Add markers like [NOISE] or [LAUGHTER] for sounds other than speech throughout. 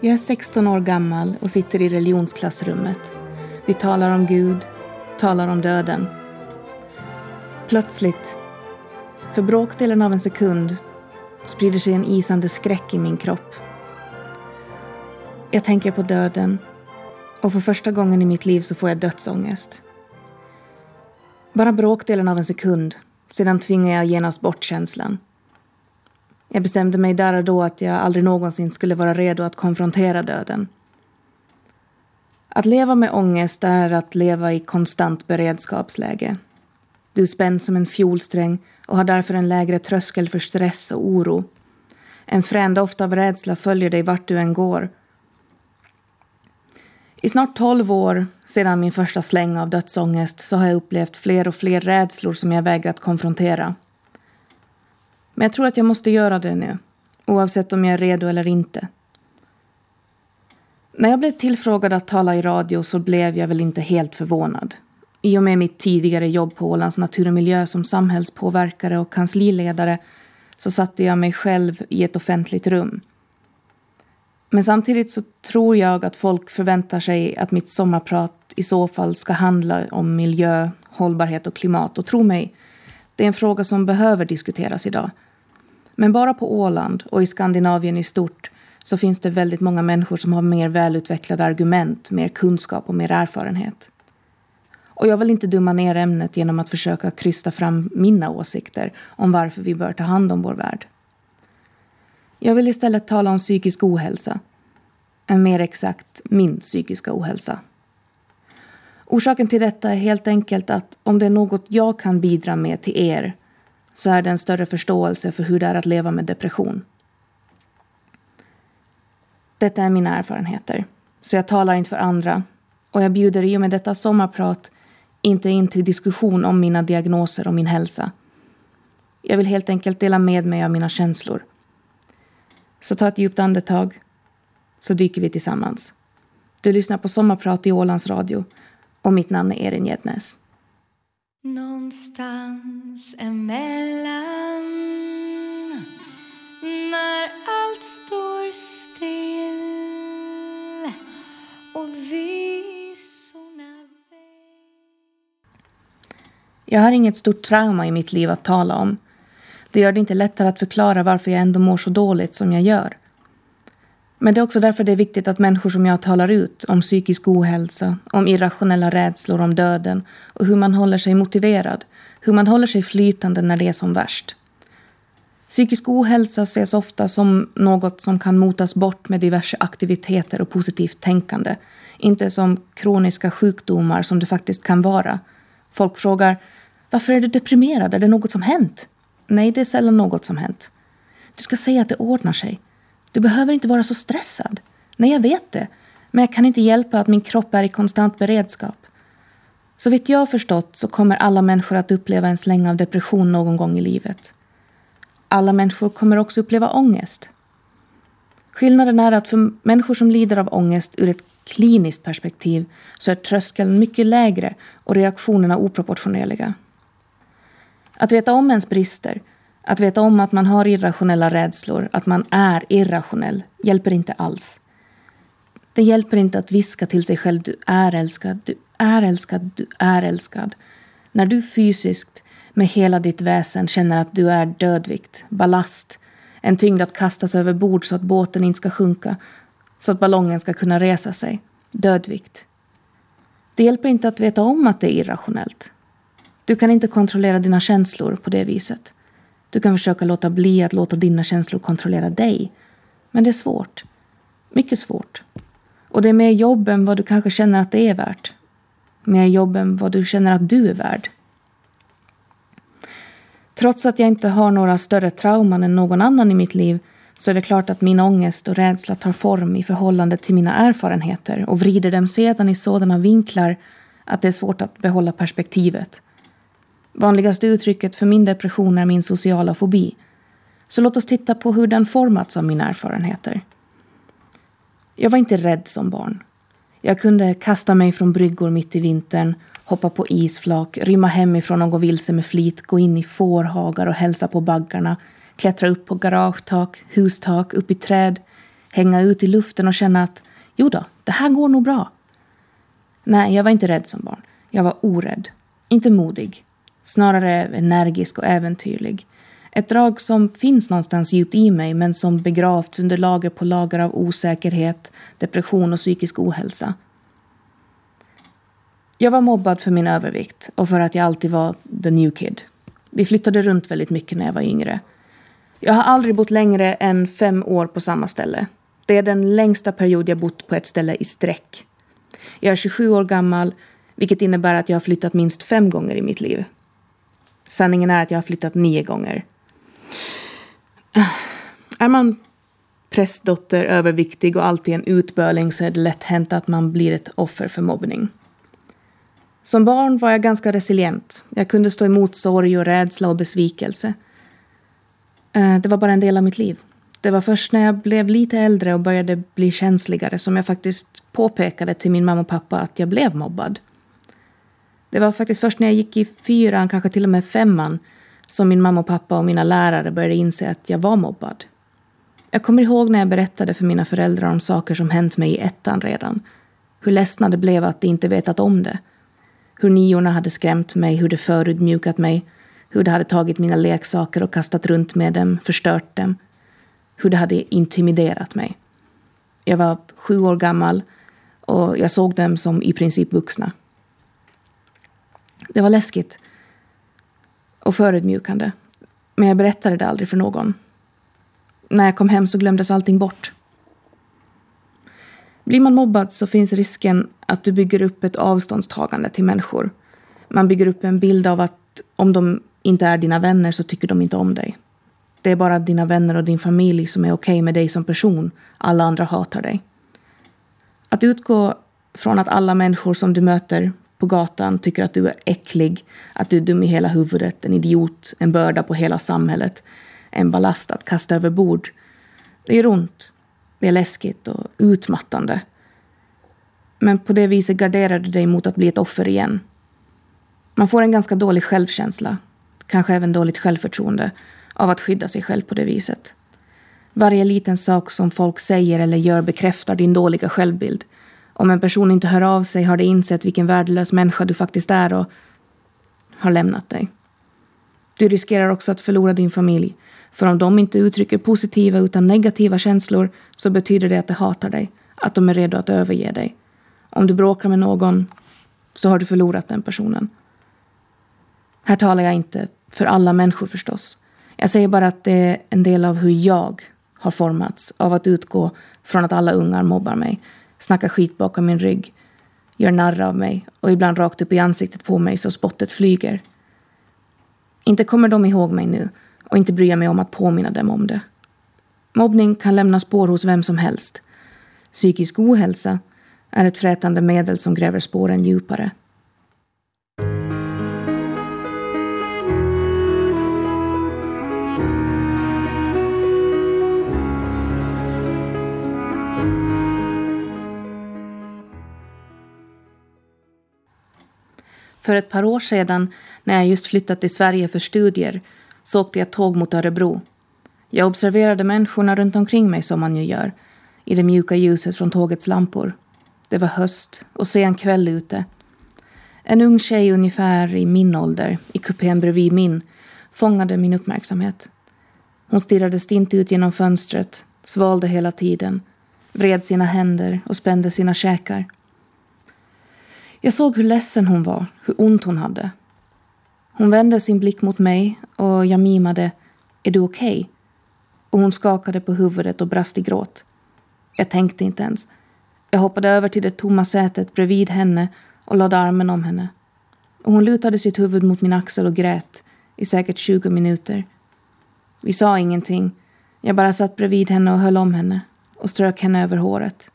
Jag är 16 år gammal och sitter i religionsklassrummet. Vi talar om Gud, talar om döden. Plötsligt, för bråkdelen av en sekund, sprider sig en isande skräck i min kropp. Jag tänker på döden och för första gången i mitt liv så får jag dödsångest. Bara bråkdelen av en sekund, sedan tvingar jag genast bort känslan. Jag bestämde mig där och då att jag aldrig någonsin skulle vara redo att konfrontera döden. Att leva med ångest är att leva i konstant beredskapsläge. Du är spänd som en fjolsträng och har därför en lägre tröskel för stress och oro. En frän doft av rädsla följer dig vart du än går. I snart tolv år sedan min första släng av dödsångest så har jag upplevt fler och fler rädslor som jag vägrat konfrontera. Men jag tror att jag måste göra det nu, oavsett om jag är redo eller inte. När jag blev tillfrågad att tala i radio så blev jag väl inte helt förvånad. I och med mitt tidigare jobb på Ålands Natur och Miljö som samhällspåverkare och kansliledare så satte jag mig själv i ett offentligt rum. Men samtidigt så tror jag att folk förväntar sig att mitt sommarprat i så fall ska handla om miljö, hållbarhet och klimat. Och tro mig, det är en fråga som behöver diskuteras idag. Men bara på Åland och i Skandinavien i stort så finns det väldigt många människor som har mer välutvecklade argument, mer kunskap och mer erfarenhet. Och jag vill inte dumma ner ämnet genom att försöka krysta fram mina åsikter om varför vi bör ta hand om vår värld. Jag vill istället tala om psykisk ohälsa. En mer exakt min psykiska ohälsa. Orsaken till detta är helt enkelt att om det är något jag kan bidra med till er så är det en större förståelse för hur det är att leva med depression. Detta är mina erfarenheter, så jag talar inte för andra och jag bjuder i och med detta sommarprat inte in till diskussion om mina diagnoser och min hälsa. Jag vill helt enkelt dela med mig av mina känslor. Så ta ett djupt andetag, så dyker vi tillsammans. Du lyssnar på Sommarprat i Ålands Radio och mitt namn är Erin Gednäs. Någonstans emellan Jag har inget stort trauma i mitt liv att tala om. Det gör det inte lättare att förklara varför jag ändå mår så dåligt som jag gör. Men det är också därför det är viktigt att människor som jag talar ut om psykisk ohälsa, om irrationella rädslor, om döden och hur man håller sig motiverad, hur man håller sig flytande när det är som värst. Psykisk ohälsa ses ofta som något som kan motas bort med diverse aktiviteter och positivt tänkande, inte som kroniska sjukdomar som det faktiskt kan vara. Folk frågar varför är du deprimerad? Är det något som hänt? Nej, det är sällan något som hänt. Du ska säga att det ordnar sig. Du behöver inte vara så stressad. Nej, jag vet det. Men jag kan inte hjälpa att min kropp är i konstant beredskap. Så vitt jag har förstått så kommer alla människor att uppleva en släng av depression någon gång i livet. Alla människor kommer också uppleva ångest. Skillnaden är att för människor som lider av ångest ur ett kliniskt perspektiv så är tröskeln mycket lägre och reaktionerna oproportionerliga. Att veta om ens brister att veta om att man har irrationella rädslor, att man är irrationell, hjälper inte alls. Det hjälper inte att viska till sig själv du är älskad, du är älskad, du är älskad. När du fysiskt med hela ditt väsen känner att du är dödvikt, ballast, en tyngd att kastas över bord så att båten inte ska sjunka, så att ballongen ska kunna resa sig. Dödvikt. Det hjälper inte att veta om att det är irrationellt. Du kan inte kontrollera dina känslor på det viset. Du kan försöka låta bli att låta dina känslor kontrollera dig. Men det är svårt. Mycket svårt. Och det är mer jobb än vad du kanske känner att det är värt. Mer jobb än vad du känner att du är värd. Trots att jag inte har några större trauman än någon annan i mitt liv så är det klart att min ångest och rädsla tar form i förhållande till mina erfarenheter och vrider dem sedan i sådana vinklar att det är svårt att behålla perspektivet. Vanligaste uttrycket för min depression är min sociala fobi. Så låt oss titta på hur den formats av mina erfarenheter. Jag var inte rädd som barn. Jag kunde kasta mig från bryggor mitt i vintern, hoppa på isflak, rymma hemifrån och gå vilse med flit, gå in i fårhagar och hälsa på baggarna, klättra upp på garagetak, hustak, upp i träd, hänga ut i luften och känna att jo då, det här går nog bra. Nej, jag var inte rädd som barn. Jag var orädd. Inte modig. Snarare energisk och äventyrlig. Ett drag som finns någonstans djupt i mig men som begravts under lager på lager av osäkerhet, depression och psykisk ohälsa. Jag var mobbad för min övervikt och för att jag alltid var the new kid. Vi flyttade runt väldigt mycket när jag var yngre. Jag har aldrig bott längre än fem år på samma ställe. Det är den längsta period jag bott på ett ställe i sträck. Jag är 27 år gammal, vilket innebär att jag har flyttat minst fem gånger i mitt liv. Sanningen är att jag har flyttat nio gånger. Är man prästdotter, överviktig och alltid en utböling så är det lätt hänt att man blir ett offer för mobbning. Som barn var jag ganska resilient. Jag kunde stå emot sorg och rädsla och besvikelse. Eh, det var bara en del av mitt liv. Det var först när jag blev lite äldre och började bli känsligare som jag faktiskt påpekade till min mamma och pappa att jag blev mobbad. Det var faktiskt först när jag gick i fyran, kanske till och med femman, som min mamma och pappa och mina lärare började inse att jag var mobbad. Jag kommer ihåg när jag berättade för mina föräldrar om saker som hänt mig i ettan redan. Hur ledsna det blev att de inte vetat om det. Hur niorna hade skrämt mig, hur det förödmjukat mig, hur de hade tagit mina leksaker och kastat runt med dem, förstört dem. Hur det hade intimiderat mig. Jag var sju år gammal och jag såg dem som i princip vuxna. Det var läskigt och förödmjukande. Men jag berättade det aldrig för någon. När jag kom hem så glömdes allting bort. Blir man mobbad så finns risken att du bygger upp ett avståndstagande till människor. Man bygger upp en bild av att om de inte är dina vänner så tycker de inte om dig. Det är bara dina vänner och din familj som är okej okay med dig som person. Alla andra hatar dig. Att utgå från att alla människor som du möter på gatan tycker att du är äcklig, att du är dum i hela huvudet, en idiot, en börda på hela samhället, en ballast att kasta över bord. Det gör ont. Det är läskigt och utmattande. Men på det viset garderar du dig mot att bli ett offer igen. Man får en ganska dålig självkänsla, kanske även dåligt självförtroende, av att skydda sig själv på det viset. Varje liten sak som folk säger eller gör bekräftar din dåliga självbild om en person inte hör av sig har de insett vilken värdelös människa du faktiskt är och har lämnat dig. Du riskerar också att förlora din familj. För om de inte uttrycker positiva utan negativa känslor så betyder det att de hatar dig, att de är redo att överge dig. Om du bråkar med någon så har du förlorat den personen. Här talar jag inte för alla människor förstås. Jag säger bara att det är en del av hur jag har formats av att utgå från att alla ungar mobbar mig snackar skit bakom min rygg, gör narr av mig och ibland rakt upp i ansiktet på mig så spottet flyger. Inte kommer de ihåg mig nu och inte bryr jag mig om att påminna dem om det. Mobbning kan lämna spår hos vem som helst. Psykisk ohälsa är ett frätande medel som gräver spåren djupare. För ett par år sedan, när jag just flyttat till Sverige för studier, så åkte jag tåg mot Örebro. Jag observerade människorna runt omkring mig som man ju gör, i det mjuka ljuset från tågets lampor. Det var höst och sen kväll ute. En ung tjej ungefär i min ålder, i kupén bredvid min, fångade min uppmärksamhet. Hon stirrade stint ut genom fönstret, svalde hela tiden, vred sina händer och spände sina käkar. Jag såg hur ledsen hon var, hur ont hon hade. Hon vände sin blick mot mig och jag mimade ”Är du okej?” okay? och hon skakade på huvudet och brast i gråt. Jag tänkte inte ens. Jag hoppade över till det tomma sätet bredvid henne och lade armen om henne. Och hon lutade sitt huvud mot min axel och grät i säkert 20 minuter. Vi sa ingenting. Jag bara satt bredvid henne och höll om henne och strök henne över håret.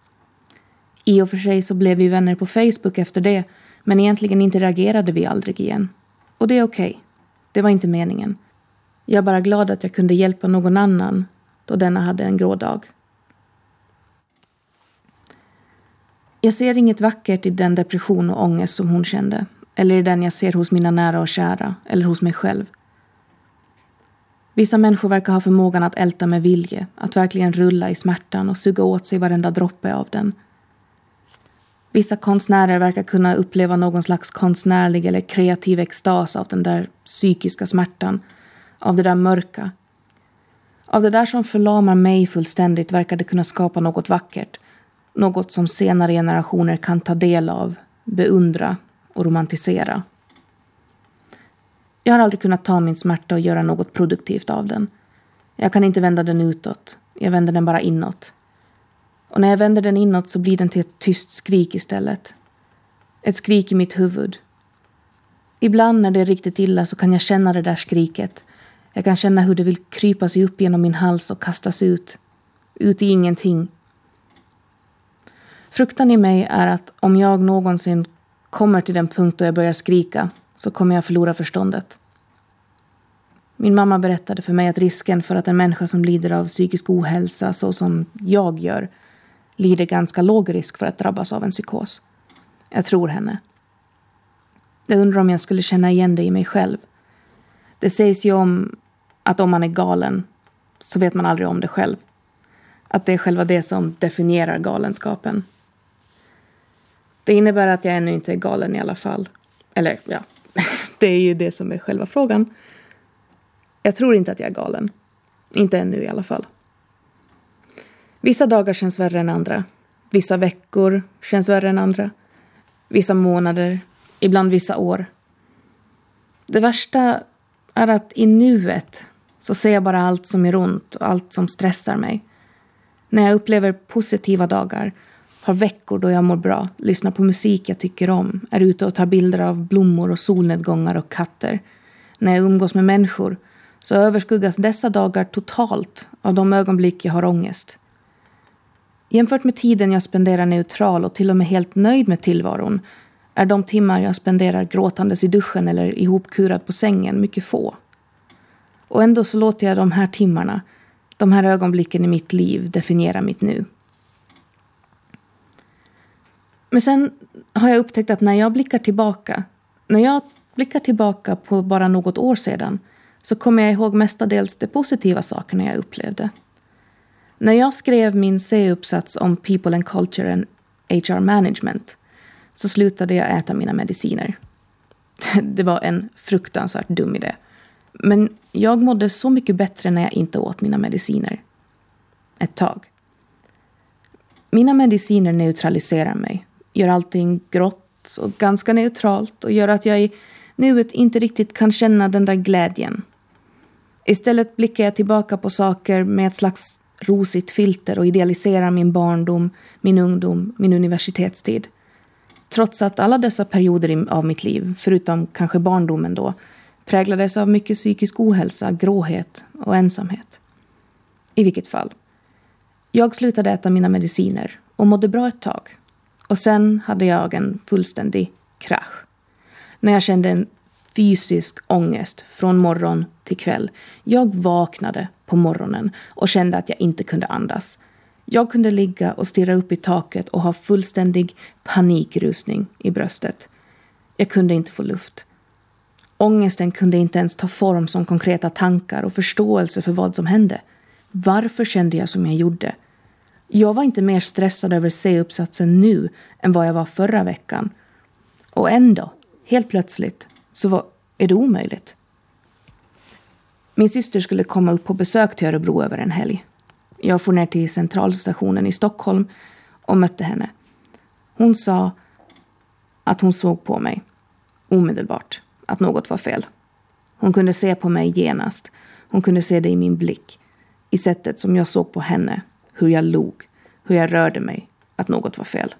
I och för sig så blev vi vänner på Facebook efter det, men egentligen interagerade vi aldrig igen. Och det är okej. Okay. Det var inte meningen. Jag är bara glad att jag kunde hjälpa någon annan då denna hade en grå dag. Jag ser inget vackert i den depression och ångest som hon kände, eller i den jag ser hos mina nära och kära, eller hos mig själv. Vissa människor verkar ha förmågan att älta med vilje, att verkligen rulla i smärtan och suga åt sig varenda droppe av den. Vissa konstnärer verkar kunna uppleva någon slags konstnärlig eller kreativ extas av den där psykiska smärtan, av det där mörka. Av det där som förlamar mig fullständigt verkar det kunna skapa något vackert, något som senare generationer kan ta del av, beundra och romantisera. Jag har aldrig kunnat ta min smärta och göra något produktivt av den. Jag kan inte vända den utåt, jag vänder den bara inåt. Och när jag vänder den inåt så blir den till ett tyst skrik istället. Ett skrik i mitt huvud. Ibland när det är riktigt illa så kan jag känna det där skriket. Jag kan känna hur det vill krypa sig upp genom min hals och kastas ut. Ut i ingenting. Fruktan i mig är att om jag någonsin kommer till den punkt då jag börjar skrika så kommer jag förlora förståndet. Min mamma berättade för mig att risken för att en människa som lider av psykisk ohälsa så som jag gör lider ganska låg risk för att drabbas av en psykos. Jag tror henne. Jag undrar om jag skulle känna igen det i mig själv. Det sägs ju om att om man är galen så vet man aldrig om det själv. Att det är själva det som definierar galenskapen. Det innebär att jag ännu inte är galen i alla fall. Eller ja, [LAUGHS] det är ju det som är själva frågan. Jag tror inte att jag är galen. Inte ännu i alla fall. Vissa dagar känns värre än andra. Vissa veckor känns värre än andra. Vissa månader, ibland vissa år. Det värsta är att i nuet så ser jag bara allt som gör ont och allt som stressar mig. När jag upplever positiva dagar, har veckor då jag mår bra, lyssnar på musik jag tycker om, är ute och tar bilder av blommor och solnedgångar och katter. När jag umgås med människor så överskuggas dessa dagar totalt av de ögonblick jag har ångest. Jämfört med tiden jag spenderar neutral och till och med helt nöjd med tillvaron är de timmar jag spenderar gråtandes i duschen eller ihopkurad på sängen mycket få. Och ändå så låter jag de här timmarna, de här ögonblicken i mitt liv definiera mitt nu. Men sen har jag upptäckt att när jag blickar tillbaka, när jag blickar tillbaka på bara något år sedan så kommer jag ihåg mestadels de positiva sakerna jag upplevde. När jag skrev min C-uppsats om People and Culture and HR Management så slutade jag äta mina mediciner. [LAUGHS] Det var en fruktansvärt dum idé. Men jag mådde så mycket bättre när jag inte åt mina mediciner. Ett tag. Mina mediciner neutraliserar mig, gör allting grått och ganska neutralt och gör att jag i nuet inte riktigt kan känna den där glädjen. Istället blickar jag tillbaka på saker med ett slags rosigt filter och idealiserar min barndom, min ungdom, min universitetstid. Trots att alla dessa perioder av mitt liv, förutom kanske barndomen då, präglades av mycket psykisk ohälsa, gråhet och ensamhet. I vilket fall. Jag slutade äta mina mediciner och mådde bra ett tag. Och sen hade jag en fullständig krasch. När jag kände en fysisk ångest från morgon till kväll. Jag vaknade på morgonen och kände att jag inte kunde andas. Jag kunde ligga och stirra upp i taket och ha fullständig panikrusning i bröstet. Jag kunde inte få luft. Ångesten kunde inte ens ta form som konkreta tankar och förståelse för vad som hände. Varför kände jag som jag gjorde? Jag var inte mer stressad över C-uppsatsen nu än vad jag var förra veckan. Och ändå, helt plötsligt, så var, är det omöjligt. Min syster skulle komma upp på besök till Örebro över en helg. Jag for ner till centralstationen i Stockholm och mötte henne. Hon sa att hon såg på mig, omedelbart, att något var fel. Hon kunde se på mig genast. Hon kunde se det i min blick, i sättet som jag såg på henne, hur jag log, hur jag rörde mig, att något var fel.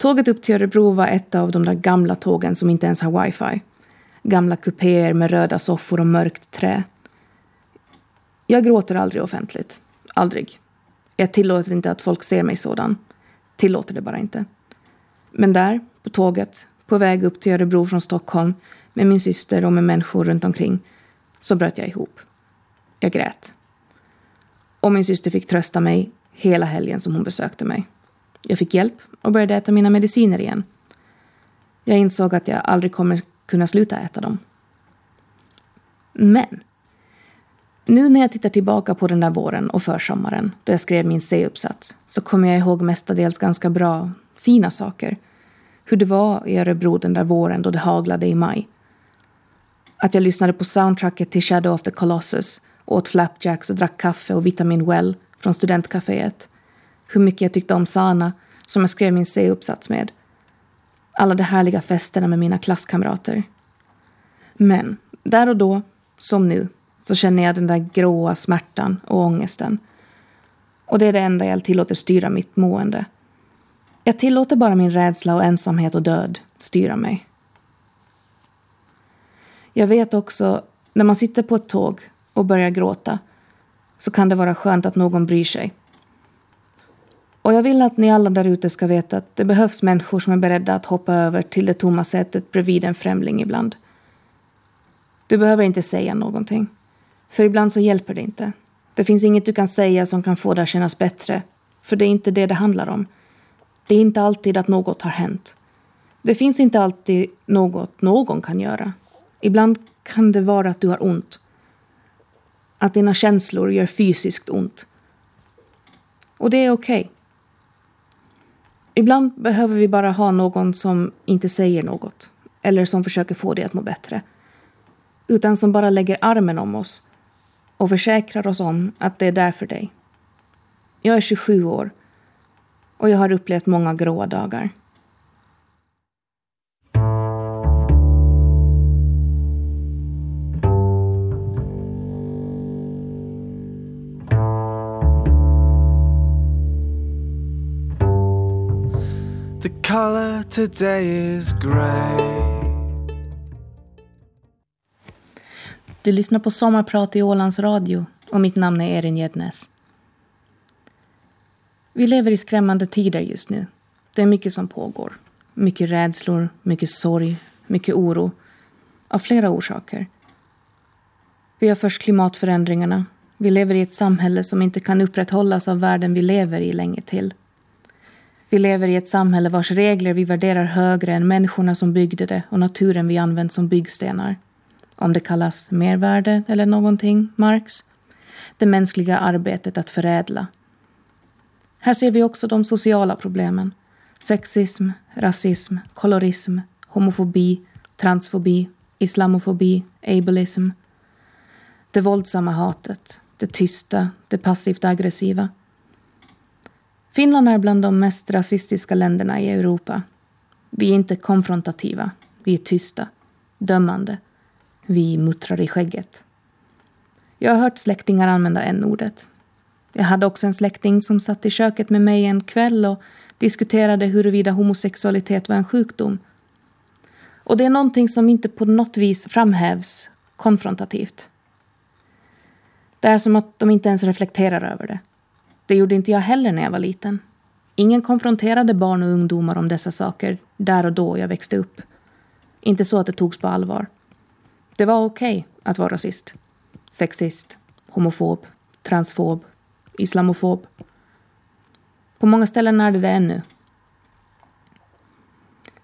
Tåget upp till Örebro var ett av de där gamla tågen som inte ens har wifi. Gamla kupéer med röda soffor och mörkt trä. Jag gråter aldrig offentligt. Aldrig. Jag tillåter inte att folk ser mig sådan. Tillåter det bara inte. Men där, på tåget, på väg upp till Örebro från Stockholm med min syster och med människor runt omkring, så bröt jag ihop. Jag grät. Och min syster fick trösta mig hela helgen som hon besökte mig. Jag fick hjälp och började äta mina mediciner igen. Jag insåg att jag aldrig kommer kunna sluta äta dem. Men nu när jag tittar tillbaka på den där våren och försommaren då jag skrev min C-uppsats så kommer jag ihåg mestadels ganska bra, fina saker. Hur det var i Örebro den där våren då det haglade i maj. Att jag lyssnade på soundtracket till Shadow of the Colossus åt flapjacks och drack kaffe och vitamin well från studentcaféet. Hur mycket jag tyckte om Sana, som jag skrev min C-uppsats med. Alla de härliga festerna med mina klasskamrater. Men där och då, som nu, så känner jag den där gråa smärtan och ångesten. Och det är det enda jag tillåter styra mitt mående. Jag tillåter bara min rädsla och ensamhet och död styra mig. Jag vet också, när man sitter på ett tåg och börjar gråta så kan det vara skönt att någon bryr sig. Och jag vill att ni alla där ute ska veta att det behövs människor som är beredda att hoppa över till det tomma sätet bredvid en främling ibland. Du behöver inte säga någonting. För ibland så hjälper det inte. Det finns inget du kan säga som kan få det att kännas bättre. För det är inte det det handlar om. Det är inte alltid att något har hänt. Det finns inte alltid något någon kan göra. Ibland kan det vara att du har ont. Att dina känslor gör fysiskt ont. Och det är okej. Okay. Ibland behöver vi bara ha någon som inte säger något. Eller som försöker få dig att må bättre. Utan som bara lägger armen om oss och försäkrar oss om att det är där för dig. Jag är 27 år och jag har upplevt många gråa dagar. The color today is grey Du lyssnar på Sommarprat i Ålands Radio och mitt namn är Erin Gednes. Vi lever i skrämmande tider just nu. Det är mycket som pågår. Mycket rädslor, mycket sorg, mycket oro. Av flera orsaker. Vi har först klimatförändringarna. Vi lever i ett samhälle som inte kan upprätthållas av världen vi lever i länge till. Vi lever i ett samhälle vars regler vi värderar högre än människorna som byggde det och naturen vi använt som byggstenar om det kallas mervärde eller någonting, Marx. Det mänskliga arbetet att förädla. Här ser vi också de sociala problemen. Sexism, rasism, kolorism, homofobi, transfobi, islamofobi, ableism. Det våldsamma hatet, det tysta, det passivt aggressiva. Finland är bland de mest rasistiska länderna i Europa. Vi är inte konfrontativa, vi är tysta, dömande vi muttrar i skägget. Jag har hört släktingar använda n-ordet. Jag hade också en släkting som satt i köket med mig en kväll och diskuterade huruvida homosexualitet var en sjukdom. Och det är någonting som inte på något vis framhävs konfrontativt. Det är som att de inte ens reflekterar över det. Det gjorde inte jag heller när jag var liten. Ingen konfronterade barn och ungdomar om dessa saker där och då jag växte upp. Inte så att det togs på allvar. Det var okej okay att vara rasist, sexist, homofob, transfob, islamofob. På många ställen är det det ännu.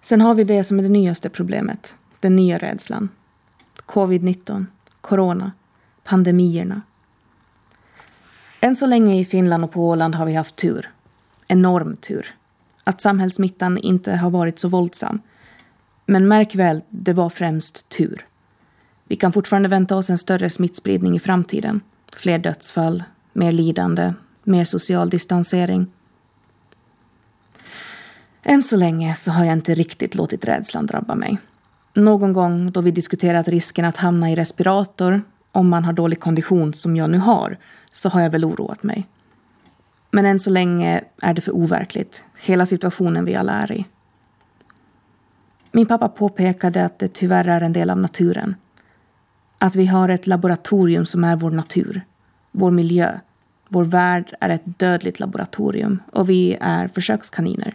Sen har vi det som är det nyaste problemet, den nya rädslan. Covid-19, corona, pandemierna. Än så länge i Finland och på Åland har vi haft tur. Enorm tur. Att samhällssmittan inte har varit så våldsam. Men märk väl, det var främst tur. Vi kan fortfarande vänta oss en större smittspridning i framtiden. Fler dödsfall, mer lidande, mer social distansering. Än så länge så har jag inte riktigt låtit rädslan drabba mig. Någon gång då vi diskuterat risken att hamna i respirator om man har dålig kondition som jag nu har, så har jag väl oroat mig. Men än så länge är det för overkligt, hela situationen vi alla är i. Min pappa påpekade att det tyvärr är en del av naturen att vi har ett laboratorium som är vår natur, vår miljö. Vår värld är ett dödligt laboratorium och vi är försökskaniner.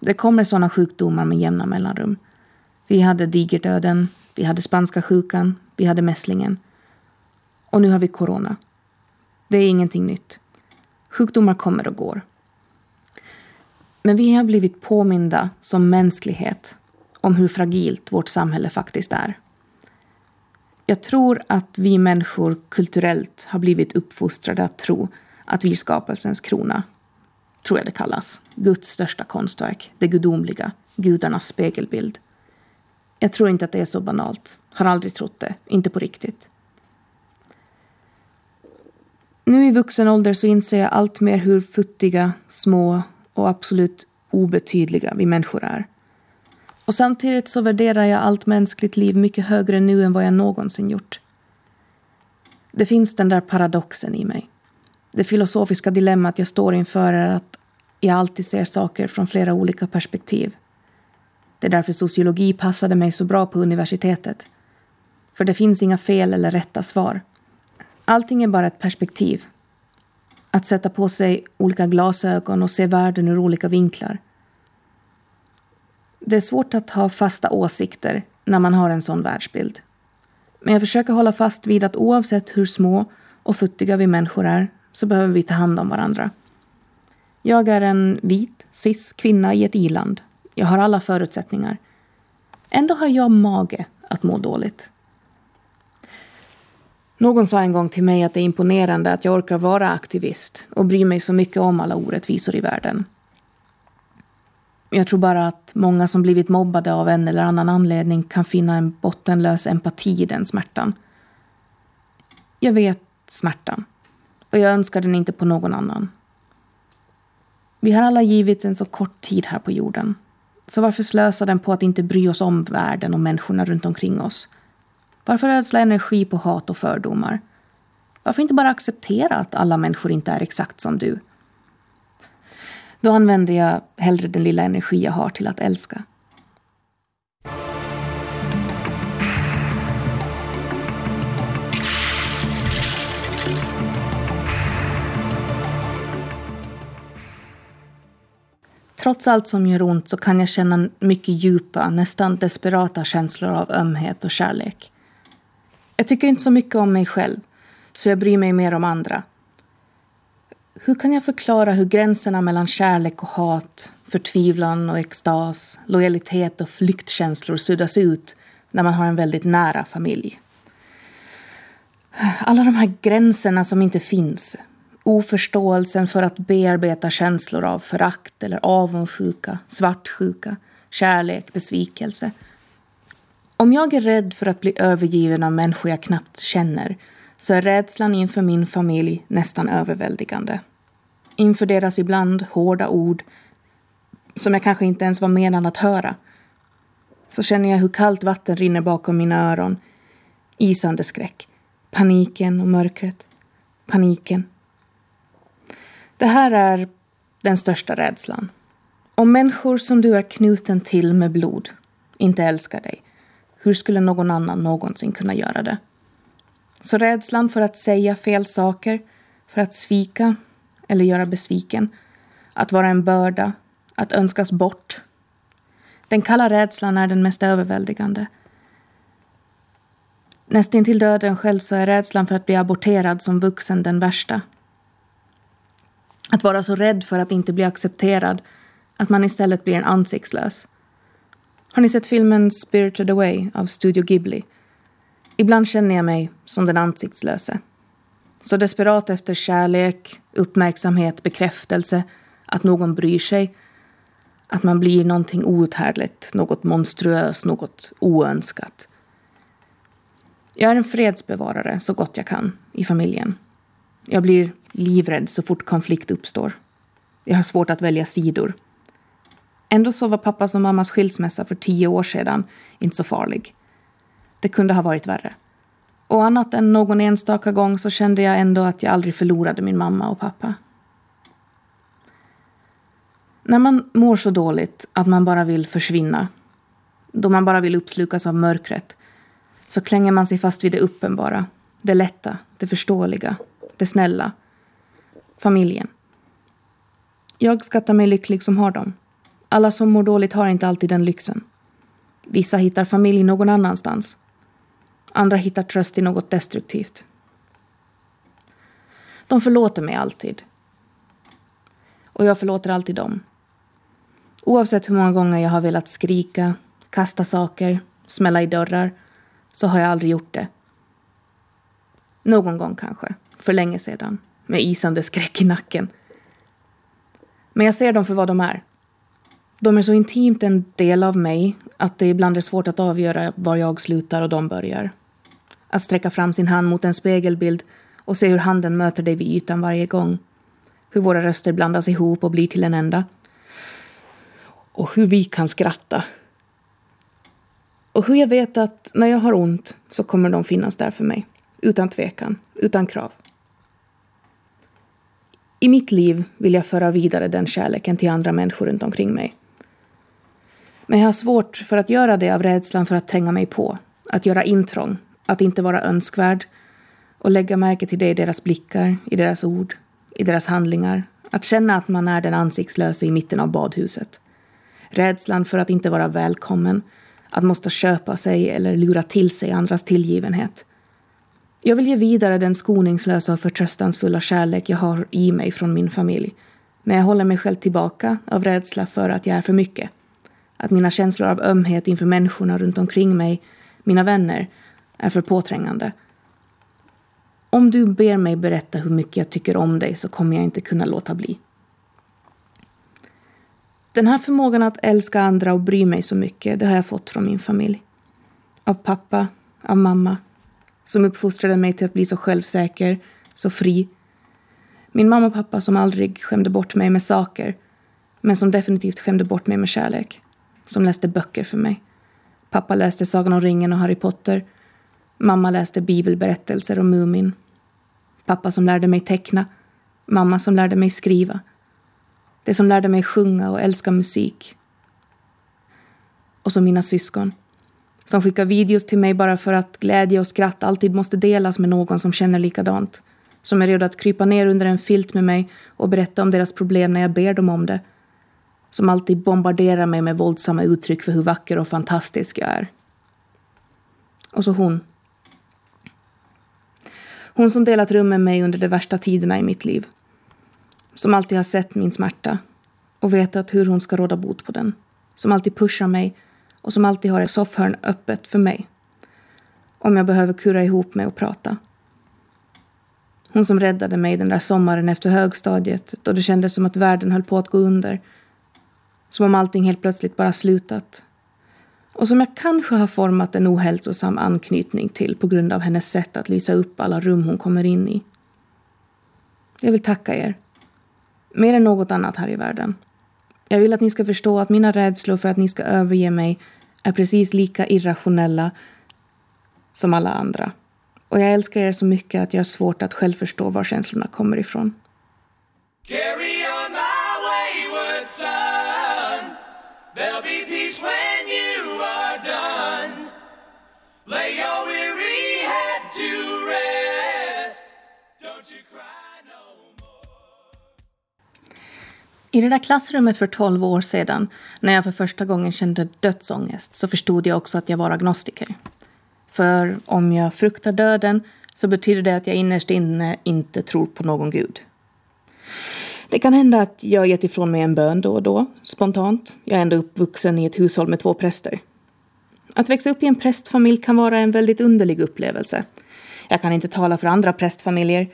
Det kommer sådana sjukdomar med jämna mellanrum. Vi hade digerdöden, vi hade spanska sjukan, vi hade mässlingen. Och nu har vi corona. Det är ingenting nytt. Sjukdomar kommer och går. Men vi har blivit påminda som mänsklighet om hur fragilt vårt samhälle faktiskt är. Jag tror att vi människor kulturellt har blivit uppfostrade att tro att vi är skapelsens krona. Tror jag det kallas. Guds största konstverk, det gudomliga, gudarnas spegelbild. Jag tror inte att det är så banalt. Har aldrig trott det. Inte på riktigt. Nu i vuxen ålder så inser jag allt mer hur futtiga, små och absolut obetydliga vi människor är. Och samtidigt så värderar jag allt mänskligt liv mycket högre nu än vad jag någonsin gjort. Det finns den där paradoxen i mig. Det filosofiska dilemmat jag står inför är att jag alltid ser saker från flera olika perspektiv. Det är därför sociologi passade mig så bra på universitetet. För det finns inga fel eller rätta svar. Allting är bara ett perspektiv. Att sätta på sig olika glasögon och se världen ur olika vinklar. Det är svårt att ha fasta åsikter när man har en sån världsbild. Men jag försöker hålla fast vid att oavsett hur små och futtiga vi människor är så behöver vi ta hand om varandra. Jag är en vit, cis kvinna i ett iland. Jag har alla förutsättningar. Ändå har jag mage att må dåligt. Någon sa en gång till mig att det är imponerande att jag orkar vara aktivist och bry mig så mycket om alla orättvisor i världen. Jag tror bara att många som blivit mobbade av en eller annan anledning kan finna en bottenlös empati i den smärtan. Jag vet smärtan och jag önskar den inte på någon annan. Vi har alla givits en så kort tid här på jorden. Så varför slösa den på att inte bry oss om världen och människorna runt omkring oss? Varför ödsla energi på hat och fördomar? Varför inte bara acceptera att alla människor inte är exakt som du? Då använder jag hellre den lilla energi jag har till att älska. Trots allt som gör ont så kan jag känna mycket djupa, nästan desperata känslor av ömhet och kärlek. Jag tycker inte så mycket om mig själv, så jag bryr mig mer om andra. Hur kan jag förklara hur gränserna mellan kärlek och hat, förtvivlan och extas, lojalitet och flyktkänslor suddas ut när man har en väldigt nära familj? Alla de här gränserna som inte finns. Oförståelsen för att bearbeta känslor av förakt eller avundsjuka, svartsjuka, kärlek, besvikelse – om jag är rädd för att bli övergiven av människor jag knappt känner så är rädslan inför min familj nästan överväldigande. Inför deras ibland hårda ord som jag kanske inte ens var menad att höra så känner jag hur kallt vatten rinner bakom mina öron. Isande skräck. Paniken och mörkret. Paniken. Det här är den största rädslan. Om människor som du är knuten till med blod inte älskar dig hur skulle någon annan någonsin kunna göra det? Så rädslan för att säga fel saker, för att svika eller göra besviken, att vara en börda, att önskas bort. Den kalla rädslan är den mest överväldigande. Nästintill döden själv så är rädslan för att bli aborterad som vuxen den värsta. Att vara så rädd för att inte bli accepterad att man istället blir en ansiktslös. Har ni sett filmen Spirited Away av Studio Ghibli? Ibland känner jag mig som den ansiktslöse. Så desperat efter kärlek, uppmärksamhet, bekräftelse, att någon bryr sig. Att man blir någonting outhärdligt, något monstruöst, något oönskat. Jag är en fredsbevarare så gott jag kan i familjen. Jag blir livrädd så fort konflikt uppstår. Jag har svårt att välja sidor. Ändå så var pappas och mammas skilsmässa för tio år sedan inte så farlig. Det kunde ha varit värre. Och annat än någon enstaka gång så kände jag ändå att jag aldrig förlorade min mamma och pappa. När man mår så dåligt att man bara vill försvinna, då man bara vill uppslukas av mörkret, så klänger man sig fast vid det uppenbara, det lätta, det förståeliga, det snälla. Familjen. Jag skattar mig lycklig som har dem. Alla som mår dåligt har inte alltid den lyxen. Vissa hittar familj någon annanstans. Andra hittar tröst i något destruktivt. De förlåter mig alltid. Och jag förlåter alltid dem. Oavsett hur många gånger jag har velat skrika, kasta saker, smälla i dörrar, så har jag aldrig gjort det. Någon gång kanske, för länge sedan, med isande skräck i nacken. Men jag ser dem för vad de är. De är så intimt en del av mig att det ibland är svårt att avgöra var jag slutar och de börjar. Att sträcka fram sin hand mot en spegelbild och se hur handen möter dig vid ytan varje gång. Hur våra röster blandas ihop och blir till en enda. Och hur vi kan skratta. Och hur jag vet att när jag har ont så kommer de finnas där för mig. Utan tvekan, utan krav. I mitt liv vill jag föra vidare den kärleken till andra människor runt omkring mig. Men jag har svårt för att göra det av rädslan för att tränga mig på, att göra intrång, att inte vara önskvärd och lägga märke till det i deras blickar, i deras ord, i deras handlingar. Att känna att man är den ansiktslösa i mitten av badhuset. Rädslan för att inte vara välkommen, att måste köpa sig eller lura till sig andras tillgivenhet. Jag vill ge vidare den skoningslösa och förtröstansfulla kärlek jag har i mig från min familj. Men jag håller mig själv tillbaka av rädsla för att jag är för mycket. Att mina känslor av ömhet inför människorna runt omkring mig, mina vänner, är för påträngande. Om du ber mig berätta hur mycket jag tycker om dig så kommer jag inte kunna låta bli. Den här förmågan att älska andra och bry mig så mycket, det har jag fått från min familj. Av pappa, av mamma, som uppfostrade mig till att bli så självsäker, så fri. Min mamma och pappa som aldrig skämde bort mig med saker, men som definitivt skämde bort mig med kärlek. Som läste böcker för mig. Pappa läste Sagan om ringen och Harry Potter. Mamma läste bibelberättelser och Mumin. Pappa som lärde mig teckna. Mamma som lärde mig skriva. Det som lärde mig sjunga och älska musik. Och så mina syskon som skickar videos till mig bara för att glädje och skratt alltid måste delas med någon som känner likadant. Som är redo att krypa ner under en filt med mig och berätta om deras problem när jag ber dem om det. Som alltid bombarderar mig med våldsamma uttryck för hur vacker och fantastisk jag är. Och så hon. Hon som delat rum med mig under de värsta tiderna i mitt liv. Som alltid har sett min smärta och vetat hur hon ska råda bot på den. Som alltid pushar mig och som alltid har ett soffhörn öppet för mig. Om jag behöver kura ihop mig och prata. Hon som räddade mig den där sommaren efter högstadiet då det kändes som att världen höll på att gå under. Som om allting helt plötsligt bara slutat. Och som jag kanske har format en ohälsosam anknytning till på grund av hennes sätt att lysa upp alla rum hon kommer in i. Jag vill tacka er. Mer än något annat här i världen. Jag vill att ni ska förstå att mina rädslor för att ni ska överge mig är precis lika irrationella som alla andra. Och jag älskar er så mycket att jag har svårt att själv förstå var känslorna kommer ifrån. Carry on my wayward son There'll be peace when you are done Lay your weary head to rest Don't you cry no i det där klassrummet för tolv år sedan, när jag för första gången kände dödsångest, så förstod jag också att jag var agnostiker. För om jag fruktar döden så betyder det att jag innerst inne inte tror på någon gud. Det kan hända att jag gett ifrån mig en bön då och då, spontant. Jag är ändå uppvuxen i ett hushåll med två präster. Att växa upp i en prästfamilj kan vara en väldigt underlig upplevelse. Jag kan inte tala för andra prästfamiljer,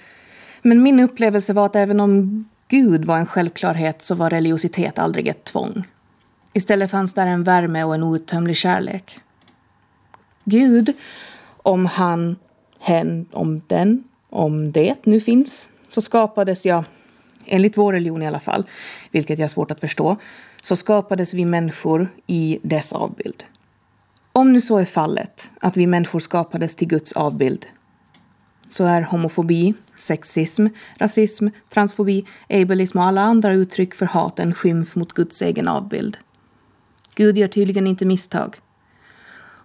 men min upplevelse var att även om Gud var en självklarhet så var religiositet aldrig ett tvång. Istället fanns där en värme och en outtömlig kärlek. Gud, om han, hen, om den, om det nu finns, så skapades jag, enligt vår religion i alla fall, vilket jag har svårt att förstå, så skapades vi människor i dess avbild. Om nu så är fallet, att vi människor skapades till Guds avbild, så är homofobi, sexism, rasism, transfobi, ableism och alla andra uttryck för hat en skymf mot Guds egen avbild. Gud gör tydligen inte misstag.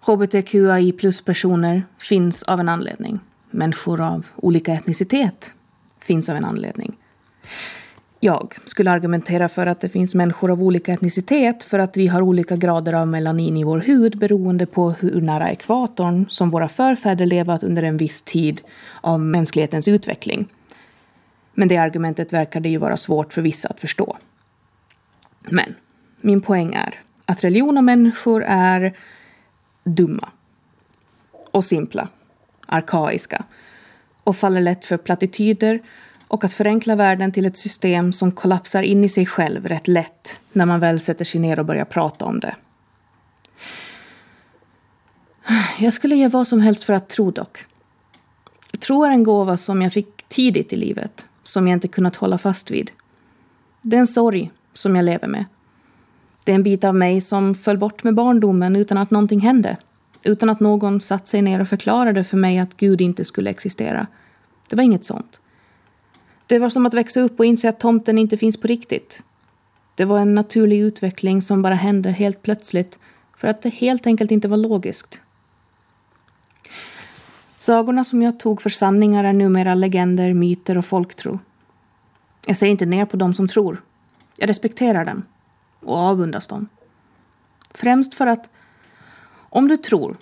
HBTQI plus-personer finns av en anledning. Människor av olika etnicitet finns av en anledning. Jag skulle argumentera för att det finns människor av olika etnicitet för att vi har olika grader av melanin i vår hud beroende på hur nära ekvatorn som våra förfäder levat under en viss tid av mänsklighetens utveckling. Men det argumentet verkar det ju vara svårt för vissa att förstå. Men min poäng är att religion och människor är dumma och simpla, arkaiska och faller lätt för plattityder och att förenkla världen till ett system som kollapsar in i sig själv rätt lätt när man väl sätter sig ner och börjar prata om det. Jag skulle ge vad som helst för att tro dock. Tro är en gåva som jag fick tidigt i livet, som jag inte kunnat hålla fast vid. Det är en sorg som jag lever med. Det är en bit av mig som föll bort med barndomen utan att någonting hände. Utan att någon satt sig ner och förklarade för mig att Gud inte skulle existera. Det var inget sånt. Det var som att växa upp och inse att tomten inte finns på riktigt. Det var en naturlig utveckling som bara hände helt plötsligt för att det helt enkelt inte var logiskt. Sagorna som jag tog för sanningar är numera legender, myter och folktro. Jag ser inte ner på dem som tror. Jag respekterar dem och avundas dem. Främst för att om du tror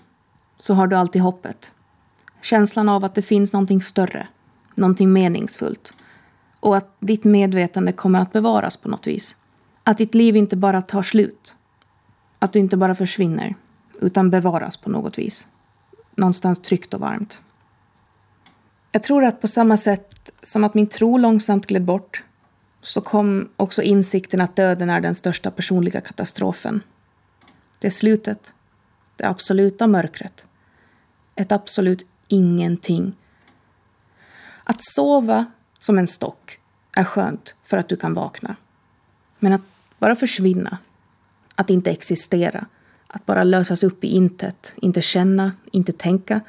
så har du alltid hoppet. Känslan av att det finns någonting större, någonting meningsfullt och att ditt medvetande kommer att bevaras på något vis. Att ditt liv inte bara tar slut. Att du inte bara försvinner, utan bevaras på något vis. Någonstans tryggt och varmt. Jag tror att på samma sätt som att min tro långsamt gled bort så kom också insikten att döden är den största personliga katastrofen. Det är slutet. Det absoluta mörkret. Ett absolut ingenting. Att sova som en stock är skönt för att du kan vakna. Men att bara försvinna, att inte existera, att bara lösas upp i intet, inte känna, inte tänka.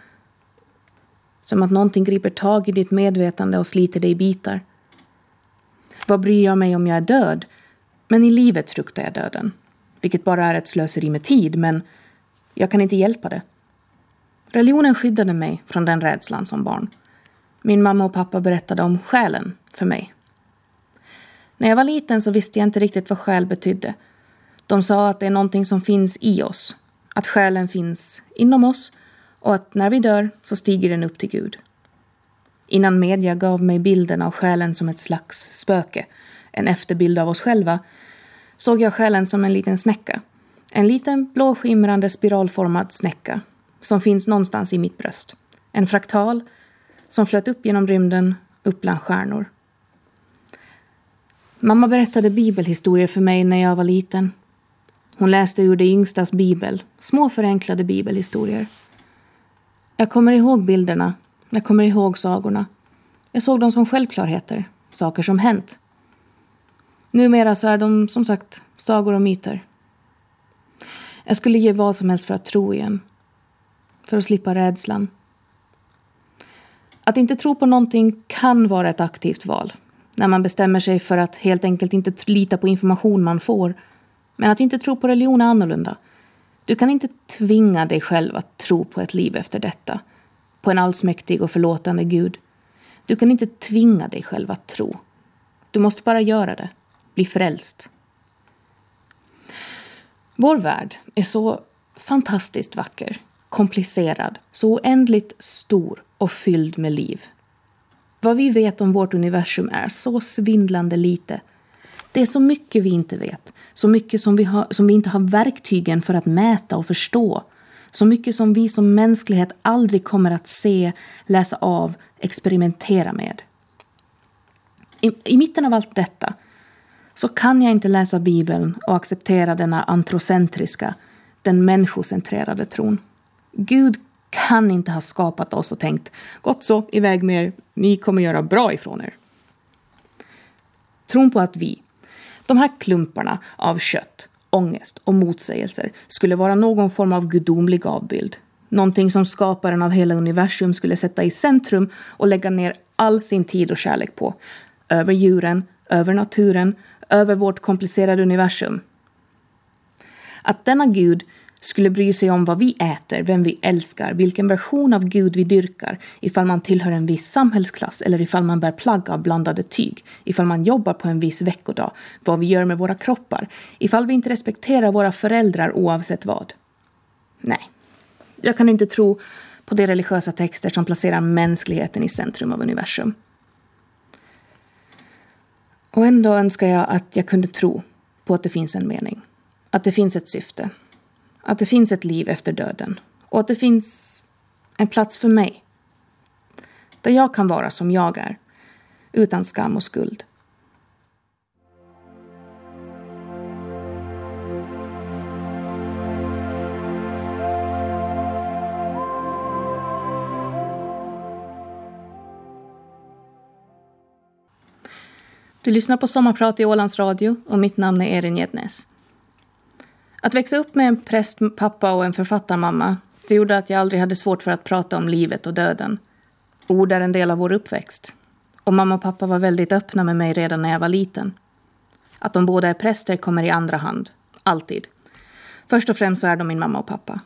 Som att någonting griper tag i ditt medvetande och sliter dig i bitar. Vad bryr jag mig om jag är död? Men i livet fruktar jag döden. Vilket bara är ett slöseri med tid, men jag kan inte hjälpa det. Religionen skyddade mig från den rädslan som barn. Min mamma och pappa berättade om själen för mig. När jag var liten så visste jag inte riktigt vad själ betydde. De sa att det är någonting som finns i oss, att själen finns inom oss och att när vi dör så stiger den upp till Gud. Innan media gav mig bilden av själen som ett slags spöke, en efterbild av oss själva, såg jag själen som en liten snäcka. En liten blåskimrande spiralformad snäcka som finns någonstans i mitt bröst. En fraktal som flöt upp genom rymden, upp bland stjärnor. Mamma berättade bibelhistorier för mig när jag var liten. Hon läste ur de yngstas bibel, små förenklade bibelhistorier. Jag kommer ihåg bilderna, jag kommer ihåg sagorna. Jag såg dem som självklarheter, saker som hänt. Numera så är de som sagt sagor och myter. Jag skulle ge vad som helst för att tro igen. För att slippa rädslan. Att inte tro på någonting kan vara ett aktivt val. När man bestämmer sig för att helt enkelt inte lita på information man får. Men att inte tro på religion är annorlunda. Du kan inte tvinga dig själv att tro på ett liv efter detta. På en allsmäktig och förlåtande Gud. Du kan inte tvinga dig själv att tro. Du måste bara göra det. Bli frälst. Vår värld är så fantastiskt vacker, komplicerad, så oändligt stor och fylld med liv. Vad vi vet om vårt universum är så svindlande lite. Det är så mycket vi inte vet, så mycket som vi, har, som vi inte har verktygen för att mäta och förstå. Så mycket som vi som mänsklighet aldrig kommer att se, läsa av, experimentera med. I, I mitten av allt detta så kan jag inte läsa Bibeln och acceptera denna antrocentriska, den människocentrerade tron. Gud kan inte ha skapat oss och tänkt gott så, iväg med er, ni kommer göra bra ifrån er. Tron på att vi, de här klumparna av kött, ångest och motsägelser skulle vara någon form av gudomlig avbild. Någonting som skaparen av hela universum skulle sätta i centrum och lägga ner all sin tid och kärlek på. Över djuren, över naturen, över vårt komplicerade universum. Att denna gud skulle bry sig om vad vi äter, vem vi älskar, vilken version av Gud vi dyrkar, ifall man tillhör en viss samhällsklass eller ifall man bär plagg av blandade tyg, ifall man jobbar på en viss veckodag, vad vi gör med våra kroppar, ifall vi inte respekterar våra föräldrar oavsett vad. Nej, jag kan inte tro på de religiösa texter som placerar mänskligheten i centrum av universum. Och ändå önskar jag att jag kunde tro på att det finns en mening, att det finns ett syfte, att det finns ett liv efter döden och att det finns en plats för mig. Där jag kan vara som jag är, utan skam och skuld. Du lyssnar på Sommarprat i Ålands Radio och mitt namn är Erin Gednes. Att växa upp med en prästpappa och en författarmamma det gjorde att jag aldrig hade svårt för att prata om livet och döden. Ord är en del av vår uppväxt. Och mamma och pappa var väldigt öppna med mig redan när jag var liten. Att de båda är präster kommer i andra hand. Alltid. Först och främst så är de min mamma och pappa.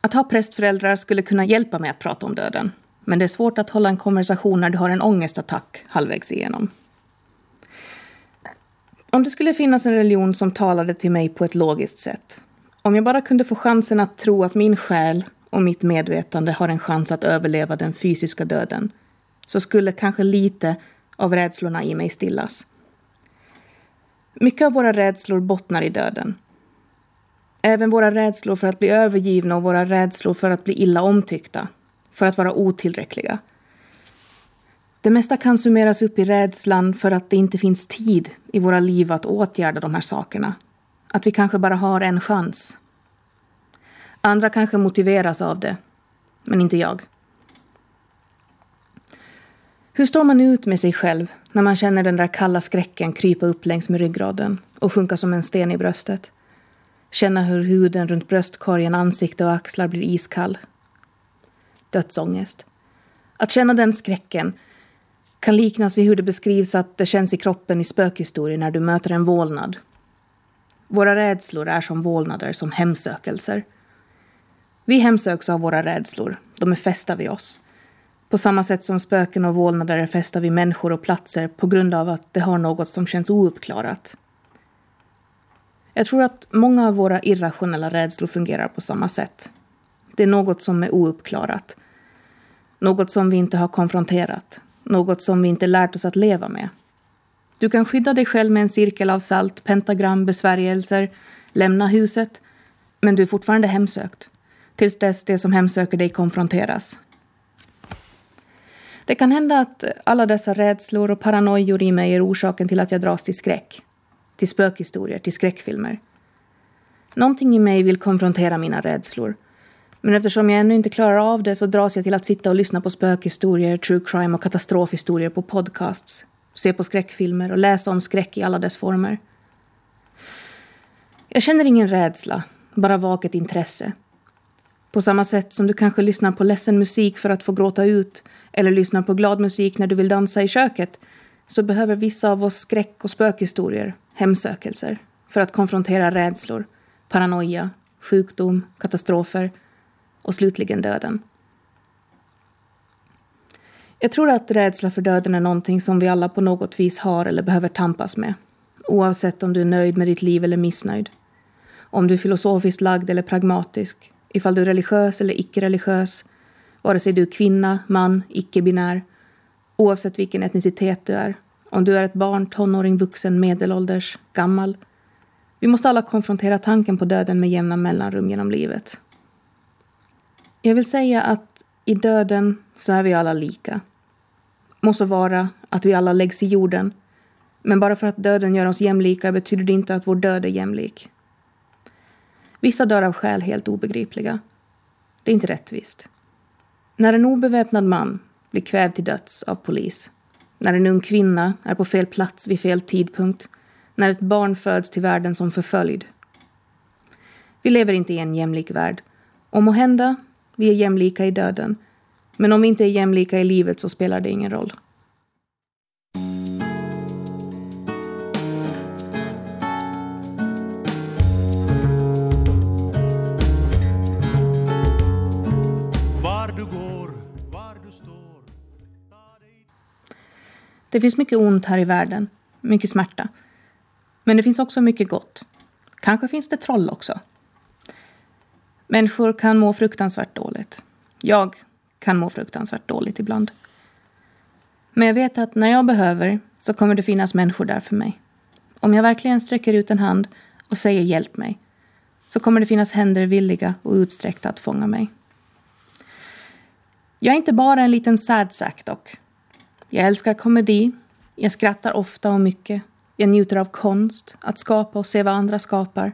Att ha prästföräldrar skulle kunna hjälpa mig att prata om döden. Men det är svårt att hålla en konversation när du har en ångestattack halvvägs igenom. Om det skulle finnas en religion som talade till mig på ett logiskt sätt. Om jag bara kunde få chansen att tro att min själ och mitt medvetande har en chans att överleva den fysiska döden så skulle kanske lite av rädslorna i mig stillas. Mycket av våra rädslor bottnar i döden. Även våra rädslor för att bli övergivna och våra rädslor för att bli illa omtyckta, för att vara otillräckliga. Det mesta kan summeras upp i rädslan för att det inte finns tid i våra liv att åtgärda de här sakerna. Att vi kanske bara har en chans. Andra kanske motiveras av det, men inte jag. Hur står man ut med sig själv när man känner den där kalla skräcken krypa upp längs med ryggraden och sjunka som en sten i bröstet? Känna hur huden runt bröstkorgen, ansikte och axlar blir iskall. Dödsångest. Att känna den skräcken kan liknas vid hur det beskrivs att det känns i kroppen i spökhistorier när du möter en vålnad. Våra rädslor är som vålnader, som hemsökelser. Vi hemsöks av våra rädslor, de är fästa vid oss. På samma sätt som spöken och vålnader är fästa vid människor och platser på grund av att det har något som känns ouppklarat. Jag tror att många av våra irrationella rädslor fungerar på samma sätt. Det är något som är ouppklarat. Något som vi inte har konfronterat. Något som vi inte lärt oss att leva med. Du kan skydda dig själv med en cirkel av salt, pentagram, besvärjelser, lämna huset, men du är fortfarande hemsökt. Tills dess det som hemsöker dig konfronteras. Det kan hända att alla dessa rädslor och paranoior i mig är orsaken till att jag dras till skräck. Till spökhistorier, till skräckfilmer. Någonting i mig vill konfrontera mina rädslor. Men eftersom jag ännu inte klarar av det så dras jag till att sitta och lyssna på spökhistorier, true crime och katastrofhistorier på podcasts. Se på skräckfilmer och läsa om skräck i alla dess former. Jag känner ingen rädsla, bara vaket intresse. På samma sätt som du kanske lyssnar på ledsen musik för att få gråta ut eller lyssnar på glad musik när du vill dansa i köket så behöver vissa av oss skräck och spökhistorier, hemsökelser, för att konfrontera rädslor, paranoia, sjukdom, katastrofer och slutligen döden. Jag tror att rädsla för döden är någonting som vi alla på något vis har eller behöver tampas med. Oavsett om du är nöjd med ditt liv eller missnöjd. Om du är filosofiskt lagd eller pragmatisk. Ifall du är religiös eller icke-religiös. Vare sig du är kvinna, man, icke-binär. Oavsett vilken etnicitet du är. Om du är ett barn, tonåring, vuxen, medelålders, gammal. Vi måste alla konfrontera tanken på döden med jämna mellanrum genom livet. Jag vill säga att i döden så är vi alla lika. Må så vara att vi alla läggs i jorden, men bara för att döden gör oss jämlika betyder det inte att vår död är jämlik. Vissa dör av skäl helt obegripliga. Det är inte rättvist. När en obeväpnad man blir kvävd till döds av polis, när en ung kvinna är på fel plats vid fel tidpunkt, när ett barn föds till världen som förföljd. Vi lever inte i en jämlik värld och må hända vi är jämlika i döden, men om vi inte är jämlika i livet så spelar det ingen roll. Det finns mycket ont här i världen, mycket smärta. Men det finns också mycket gott. Kanske finns det troll också. Människor kan må fruktansvärt dåligt. Jag kan må fruktansvärt dåligt ibland. Men jag vet att när jag behöver så kommer det finnas människor där för mig. Om jag verkligen sträcker ut en hand och säger hjälp mig så kommer det finnas händer villiga och utsträckta att fånga mig. Jag är inte bara en liten sadsack dock. Jag älskar komedi, jag skrattar ofta och mycket. Jag njuter av konst, att skapa och se vad andra skapar.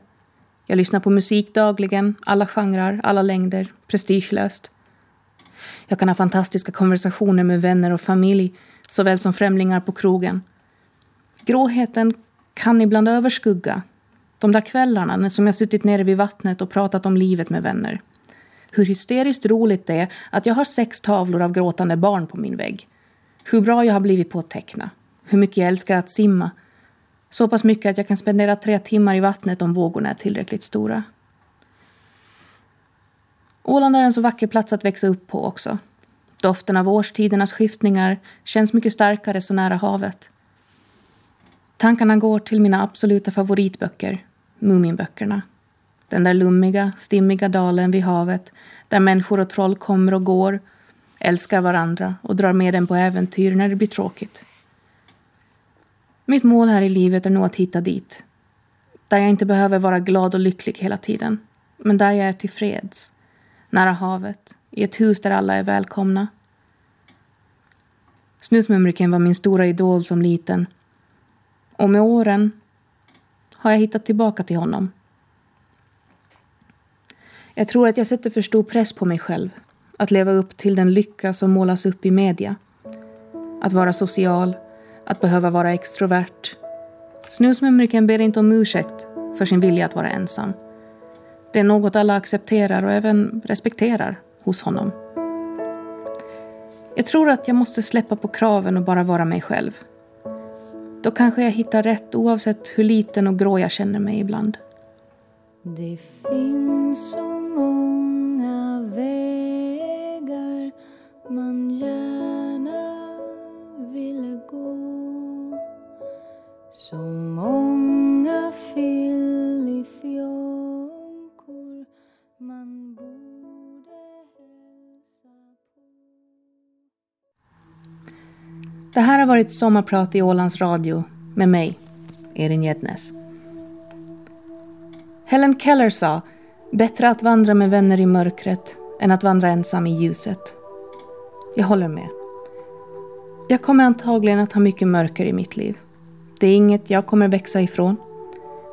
Jag lyssnar på musik dagligen, alla genrer, alla längder, prestigelöst. Jag kan ha fantastiska konversationer med vänner och familj, såväl som främlingar på krogen. Gråheten kan ibland överskugga de där kvällarna som jag suttit nere vid vattnet och pratat om livet med vänner. Hur hysteriskt roligt det är att jag har sex tavlor av gråtande barn på min vägg. Hur bra jag har blivit på att teckna. Hur mycket jag älskar att simma. Så pass mycket att jag kan spendera tre timmar i vattnet om vågorna är tillräckligt stora. Åland är en så vacker plats att växa upp på också. Doften av årstidernas skiftningar känns mycket starkare så nära havet. Tankarna går till mina absoluta favoritböcker, Muminböckerna. Den där lummiga, stimmiga dalen vid havet där människor och troll kommer och går, älskar varandra och drar med en på äventyr när det blir tråkigt. Mitt mål här i livet är nog att hitta dit. Där jag inte behöver vara glad och lycklig hela tiden, men där jag är tillfreds. Nära havet, i ett hus där alla är välkomna. Snusmumriken var min stora idol som liten. Och med åren har jag hittat tillbaka till honom. Jag tror att jag sätter för stor press på mig själv att leva upp till den lycka som målas upp i media. Att vara social, att behöva vara extrovert. Snusmumriken ber inte om ursäkt för sin vilja att vara ensam. Det är något alla accepterar och även respekterar hos honom. Jag tror att jag måste släppa på kraven och bara vara mig själv. Då kanske jag hittar rätt oavsett hur liten och grå jag känner mig ibland. Det finns varit Sommarprat i Ålands Radio med mig, Erin Gäddnes. Helen Keller sa Bättre att vandra med vänner i mörkret än att vandra ensam i ljuset. Jag håller med. Jag kommer antagligen att ha mycket mörker i mitt liv. Det är inget jag kommer växa ifrån.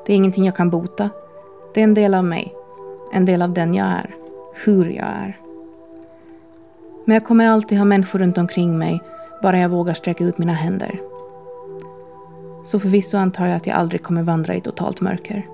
Det är ingenting jag kan bota. Det är en del av mig. En del av den jag är. Hur jag är. Men jag kommer alltid ha människor runt omkring mig, bara jag vågar sträcka ut mina händer. Så förvisso antar jag att jag aldrig kommer vandra i totalt mörker.